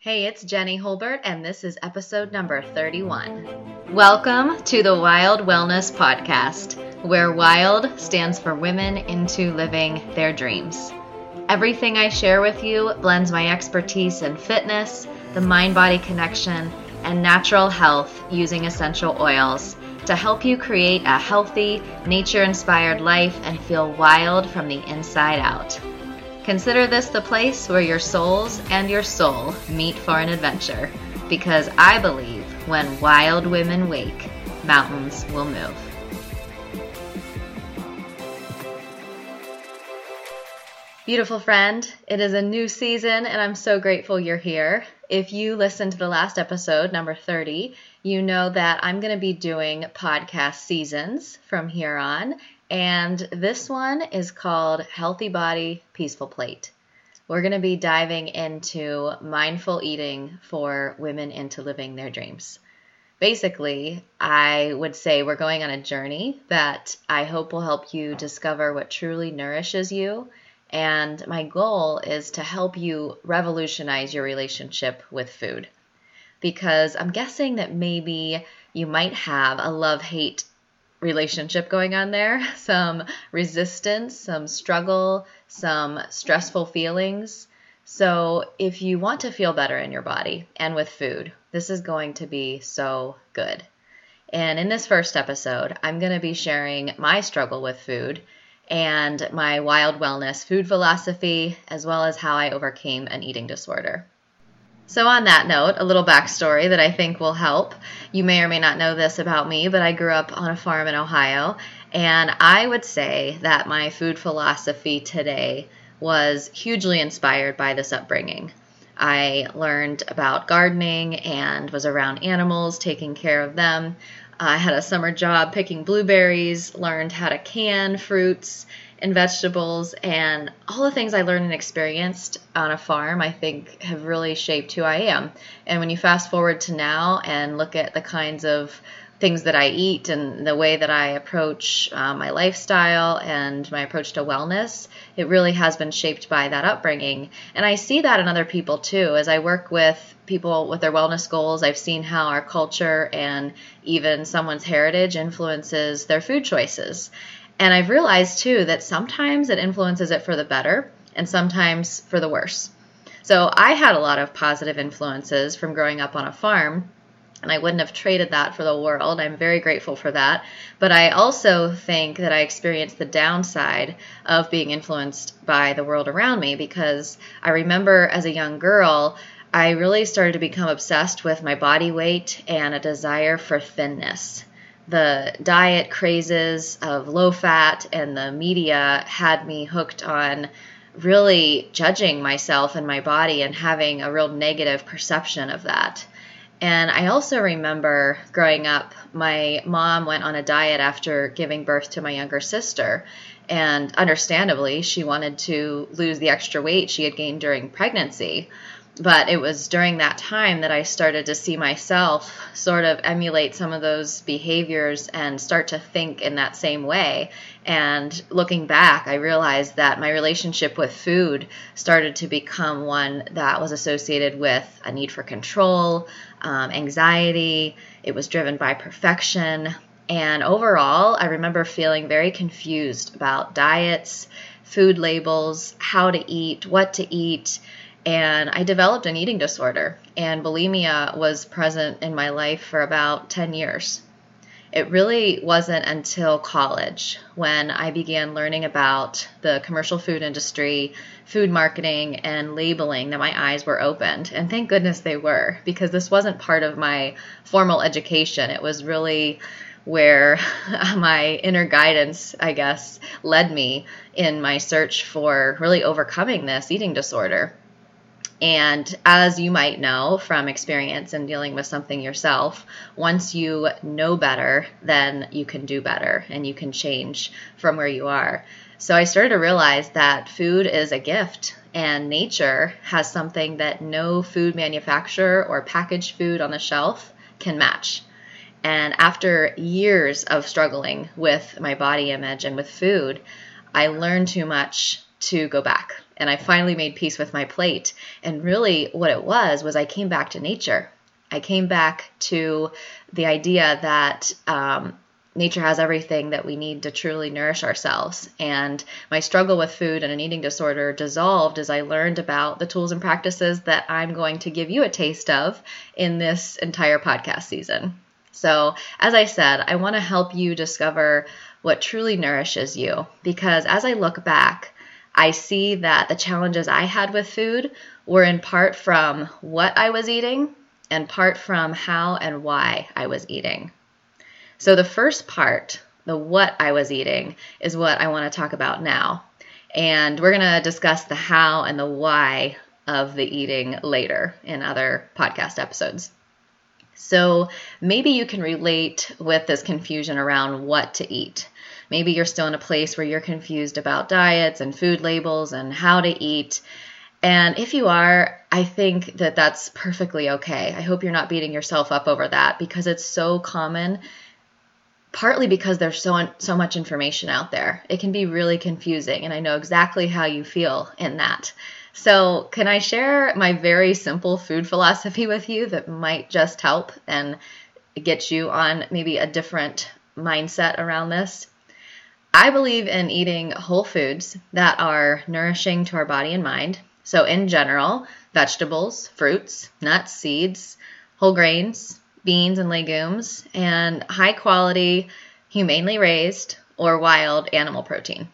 Hey, it's Jenny Holbert, and this is episode number 31. Welcome to the Wild Wellness Podcast, where WILD stands for Women into Living Their Dreams. Everything I share with you blends my expertise in fitness, the mind body connection, and natural health using essential oils to help you create a healthy, nature inspired life and feel wild from the inside out. Consider this the place where your soles and your soul meet for an adventure, because I believe when wild women wake, mountains will move. Beautiful friend, it is a new season and I'm so grateful you're here. If you listened to the last episode, number 30, you know that I'm going to be doing podcast seasons from here on, and this one is called Healthy Body, Peaceful Plate. We're going to be diving into mindful eating for women into living their dreams. Basically, I would say we're going on a journey that I hope will help you discover what truly nourishes you and my goal is to help you revolutionize your relationship with food. Because I'm guessing that maybe you might have a love hate relationship going on there, some resistance, some struggle, some stressful feelings. So, if you want to feel better in your body and with food, this is going to be so good. And in this first episode, I'm going to be sharing my struggle with food and my wild wellness food philosophy, as well as how I overcame an eating disorder. So, on that note, a little backstory that I think will help. You may or may not know this about me, but I grew up on a farm in Ohio, and I would say that my food philosophy today was hugely inspired by this upbringing. I learned about gardening and was around animals, taking care of them. I had a summer job picking blueberries, learned how to can fruits and vegetables, and all the things I learned and experienced on a farm, I think, have really shaped who I am. And when you fast forward to now and look at the kinds of things that I eat and the way that I approach uh, my lifestyle and my approach to wellness, it really has been shaped by that upbringing. And I see that in other people too. As I work with people with their wellness goals, I've seen how our culture and even someone's heritage influences their food choices. And I've realized too that sometimes it influences it for the better and sometimes for the worse. So I had a lot of positive influences from growing up on a farm and I wouldn't have traded that for the world. I'm very grateful for that. But I also think that I experienced the downside of being influenced by the world around me because I remember as a young girl, I really started to become obsessed with my body weight and a desire for thinness. The diet crazes of low fat and the media had me hooked on really judging myself and my body and having a real negative perception of that. And I also remember growing up, my mom went on a diet after giving birth to my younger sister. And understandably, she wanted to lose the extra weight she had gained during pregnancy. But it was during that time that I started to see myself sort of emulate some of those behaviors and start to think in that same way. And looking back, I realized that my relationship with food started to become one that was associated with a need for control, um, anxiety. It was driven by perfection. And overall, I remember feeling very confused about diets, food labels, how to eat, what to eat. And I developed an eating disorder, and bulimia was present in my life for about 10 years. It really wasn't until college when I began learning about the commercial food industry, food marketing, and labeling that my eyes were opened. And thank goodness they were, because this wasn't part of my formal education. It was really where my inner guidance, I guess, led me in my search for really overcoming this eating disorder. And as you might know from experience in dealing with something yourself, once you know better, then you can do better and you can change from where you are. So I started to realize that food is a gift and nature has something that no food manufacturer or packaged food on the shelf can match. And after years of struggling with my body image and with food, I learned too much to go back and I finally made peace with my plate. And really, what it was was I came back to nature. I came back to the idea that um, nature has everything that we need to truly nourish ourselves. And my struggle with food and an eating disorder dissolved as I learned about the tools and practices that I'm going to give you a taste of in this entire podcast season. So, as I said, I want to help you discover what truly nourishes you because as I look back, I see that the challenges I had with food were in part from what I was eating and part from how and why I was eating. So, the first part, the what I was eating, is what I want to talk about now. And we're going to discuss the how and the why of the eating later in other podcast episodes. So, maybe you can relate with this confusion around what to eat. Maybe you're still in a place where you're confused about diets and food labels and how to eat. And if you are, I think that that's perfectly okay. I hope you're not beating yourself up over that because it's so common partly because there's so so much information out there. It can be really confusing and I know exactly how you feel in that. So, can I share my very simple food philosophy with you that might just help and get you on maybe a different mindset around this? I believe in eating whole foods that are nourishing to our body and mind. So, in general, vegetables, fruits, nuts, seeds, whole grains, beans, and legumes, and high quality, humanely raised, or wild animal protein.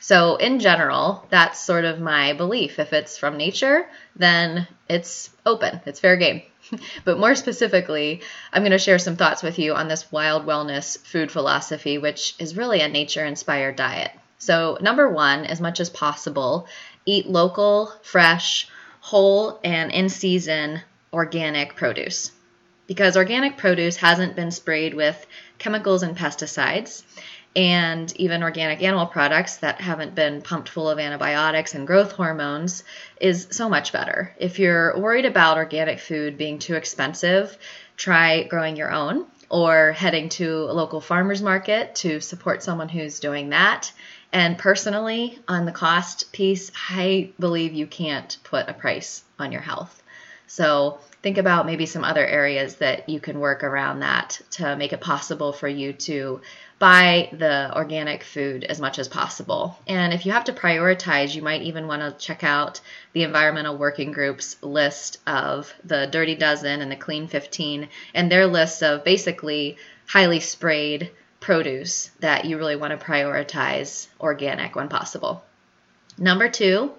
So, in general, that's sort of my belief. If it's from nature, then it's open, it's fair game. but more specifically, I'm going to share some thoughts with you on this wild wellness food philosophy, which is really a nature inspired diet. So, number one, as much as possible, eat local, fresh, whole, and in season organic produce. Because organic produce hasn't been sprayed with chemicals and pesticides, and even organic animal products that haven't been pumped full of antibiotics and growth hormones is so much better. If you're worried about organic food being too expensive, try growing your own or heading to a local farmer's market to support someone who's doing that. And personally, on the cost piece, I believe you can't put a price on your health. So think about maybe some other areas that you can work around that to make it possible for you to buy the organic food as much as possible. And if you have to prioritize, you might even want to check out the Environmental Working Group's list of the Dirty Dozen and the Clean 15 and their list of basically highly sprayed produce that you really want to prioritize organic when possible. Number two,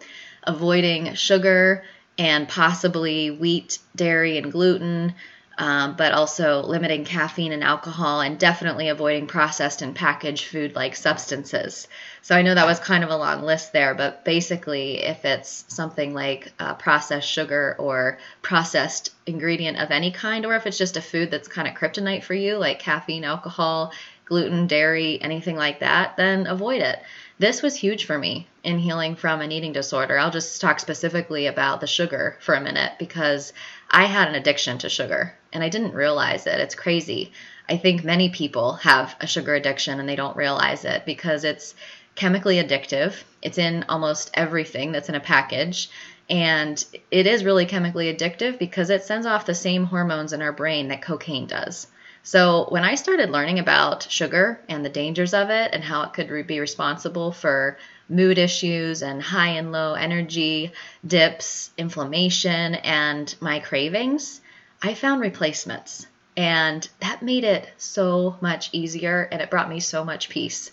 avoiding sugar and possibly wheat, dairy, and gluten um, but also limiting caffeine and alcohol and definitely avoiding processed and packaged food like substances. So I know that was kind of a long list there, but basically, if it's something like uh, processed sugar or processed ingredient of any kind, or if it's just a food that's kind of kryptonite for you, like caffeine, alcohol, gluten, dairy, anything like that, then avoid it. This was huge for me in healing from an eating disorder. I'll just talk specifically about the sugar for a minute because I had an addiction to sugar and I didn't realize it. It's crazy. I think many people have a sugar addiction and they don't realize it because it's chemically addictive. It's in almost everything that's in a package. And it is really chemically addictive because it sends off the same hormones in our brain that cocaine does. So, when I started learning about sugar and the dangers of it and how it could be responsible for mood issues and high and low energy dips, inflammation, and my cravings, I found replacements. And that made it so much easier and it brought me so much peace.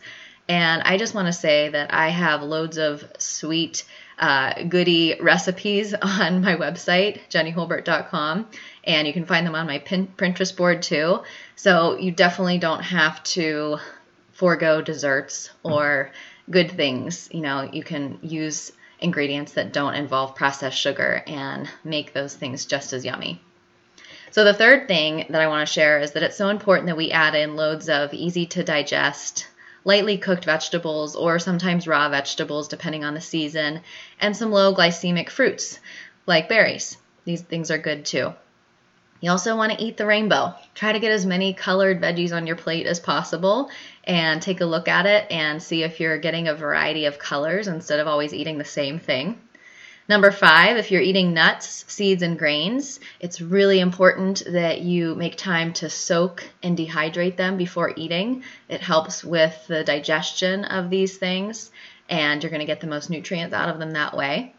And I just want to say that I have loads of sweet, uh, goody recipes on my website, jennyholbert.com, and you can find them on my pin- Pinterest board too. So you definitely don't have to forego desserts or good things. You know, you can use ingredients that don't involve processed sugar and make those things just as yummy. So, the third thing that I want to share is that it's so important that we add in loads of easy to digest, lightly cooked vegetables, or sometimes raw vegetables, depending on the season, and some low glycemic fruits like berries. These things are good too. You also want to eat the rainbow. Try to get as many colored veggies on your plate as possible and take a look at it and see if you're getting a variety of colors instead of always eating the same thing. Number five, if you're eating nuts, seeds, and grains, it's really important that you make time to soak and dehydrate them before eating. It helps with the digestion of these things, and you're going to get the most nutrients out of them that way.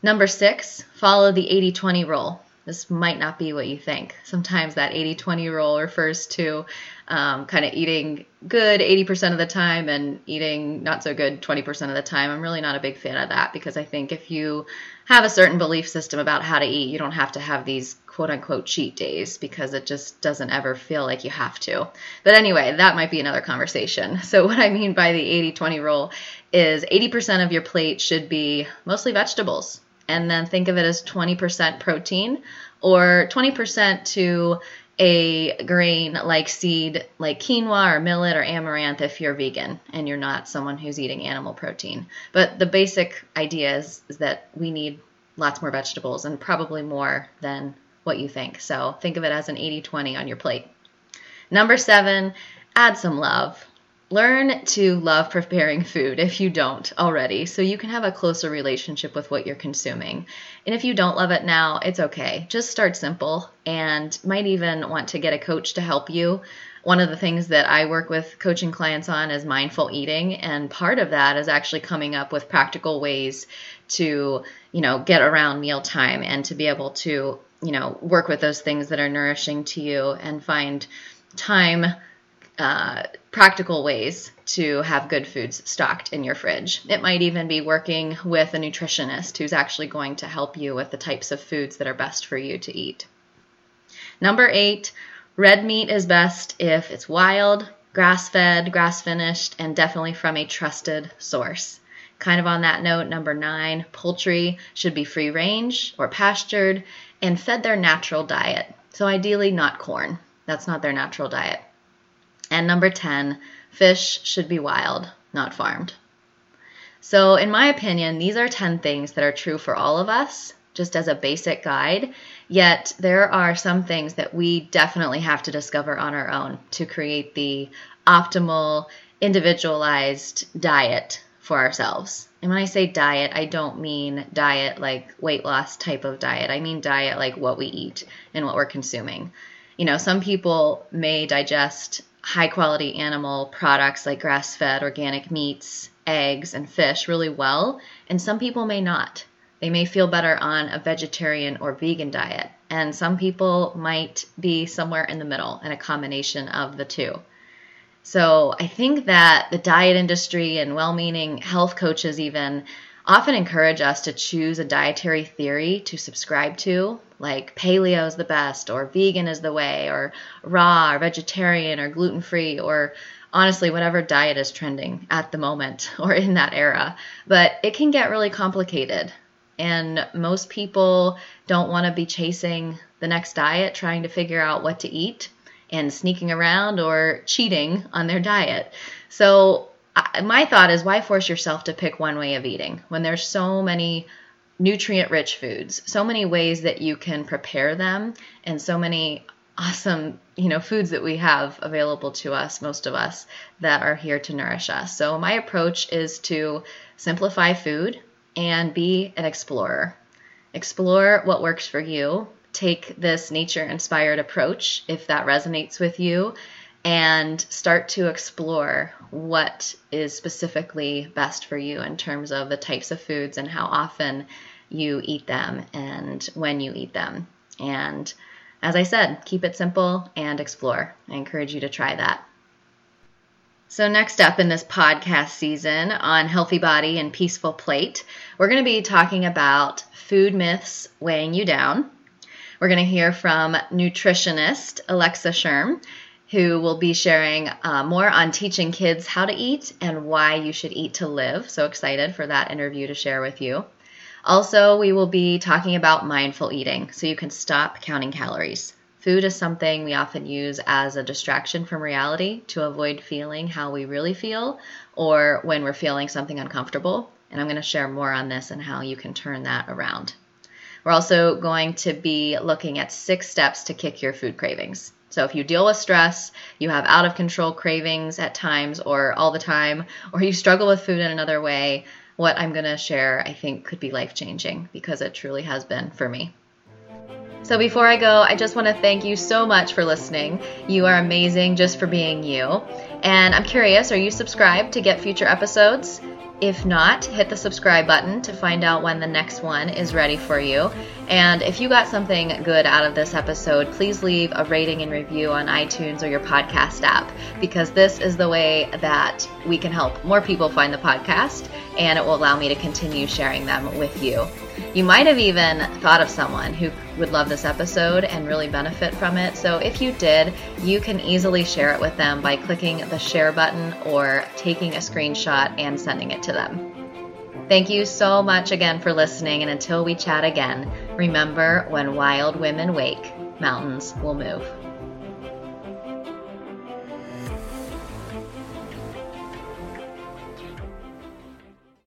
Number six, follow the 80 20 rule. This might not be what you think. Sometimes that 80 20 rule refers to um, kind of eating good 80% of the time and eating not so good 20% of the time. I'm really not a big fan of that because I think if you have a certain belief system about how to eat, you don't have to have these quote unquote cheat days because it just doesn't ever feel like you have to. But anyway, that might be another conversation. So, what I mean by the 80 20 rule is 80% of your plate should be mostly vegetables and then think of it as 20% protein or 20% to a grain like seed like quinoa or millet or amaranth if you're vegan and you're not someone who's eating animal protein. But the basic idea is, is that we need lots more vegetables and probably more than what you think. So think of it as an 80 20 on your plate. Number seven, add some love. Learn to love preparing food if you don't already, so you can have a closer relationship with what you're consuming. And if you don't love it now, it's okay. Just start simple and might even want to get a coach to help you. One of the things that I work with coaching clients on is mindful eating, and part of that is actually coming up with practical ways to, you know, get around mealtime and to be able to, you know, work with those things that are nourishing to you and find time uh, practical ways to have good foods stocked in your fridge. It might even be working with a nutritionist who's actually going to help you with the types of foods that are best for you to eat. Number eight, red meat is best if it's wild, grass fed, grass finished, and definitely from a trusted source. Kind of on that note, number nine, poultry should be free range or pastured and fed their natural diet. So, ideally, not corn. That's not their natural diet. And number 10, fish should be wild, not farmed. So, in my opinion, these are 10 things that are true for all of us, just as a basic guide. Yet, there are some things that we definitely have to discover on our own to create the optimal, individualized diet for ourselves. And when I say diet, I don't mean diet like weight loss type of diet. I mean diet like what we eat and what we're consuming. You know, some people may digest high quality animal products like grass fed, organic meats, eggs, and fish really well, and some people may not. They may feel better on a vegetarian or vegan diet, and some people might be somewhere in the middle and a combination of the two. So I think that the diet industry and well meaning health coaches, even, often encourage us to choose a dietary theory to subscribe to, like paleo is the best, or vegan is the way, or raw, or vegetarian, or gluten free, or honestly, whatever diet is trending at the moment or in that era. But it can get really complicated. And most people don't want to be chasing the next diet, trying to figure out what to eat and sneaking around or cheating on their diet. So my thought is why force yourself to pick one way of eating when there's so many nutrient rich foods so many ways that you can prepare them and so many awesome you know foods that we have available to us most of us that are here to nourish us. So my approach is to simplify food and be an explorer. Explore what works for you. Take this nature inspired approach if that resonates with you and start to explore what is specifically best for you in terms of the types of foods and how often you eat them and when you eat them. And as I said, keep it simple and explore. I encourage you to try that. So, next up in this podcast season on Healthy Body and Peaceful Plate, we're going to be talking about food myths weighing you down. We're going to hear from nutritionist Alexa Sherm who will be sharing uh, more on teaching kids how to eat and why you should eat to live. So excited for that interview to share with you. Also, we will be talking about mindful eating so you can stop counting calories. Food is something we often use as a distraction from reality to avoid feeling how we really feel or when we're feeling something uncomfortable. And I'm going to share more on this and how you can turn that around. We're also going to be looking at six steps to kick your food cravings. So if you deal with stress, you have out of control cravings at times or all the time, or you struggle with food in another way, what I'm going to share, I think, could be life changing because it truly has been for me. So before I go, I just want to thank you so much for listening. You are amazing just for being you. And I'm curious, are you subscribed to get future episodes? If not, hit the subscribe button to find out when the next one is ready for you. And if you got something good out of this episode, please leave a rating and review on iTunes or your podcast app because this is the way that we can help more people find the podcast and it will allow me to continue sharing them with you. You might have even thought of someone who would love this episode and really benefit from it. So if you did, you can easily share it with them by clicking the share button or taking a screenshot and sending it to them. Thank you so much again for listening, and until we chat again, remember when wild women wake, mountains will move.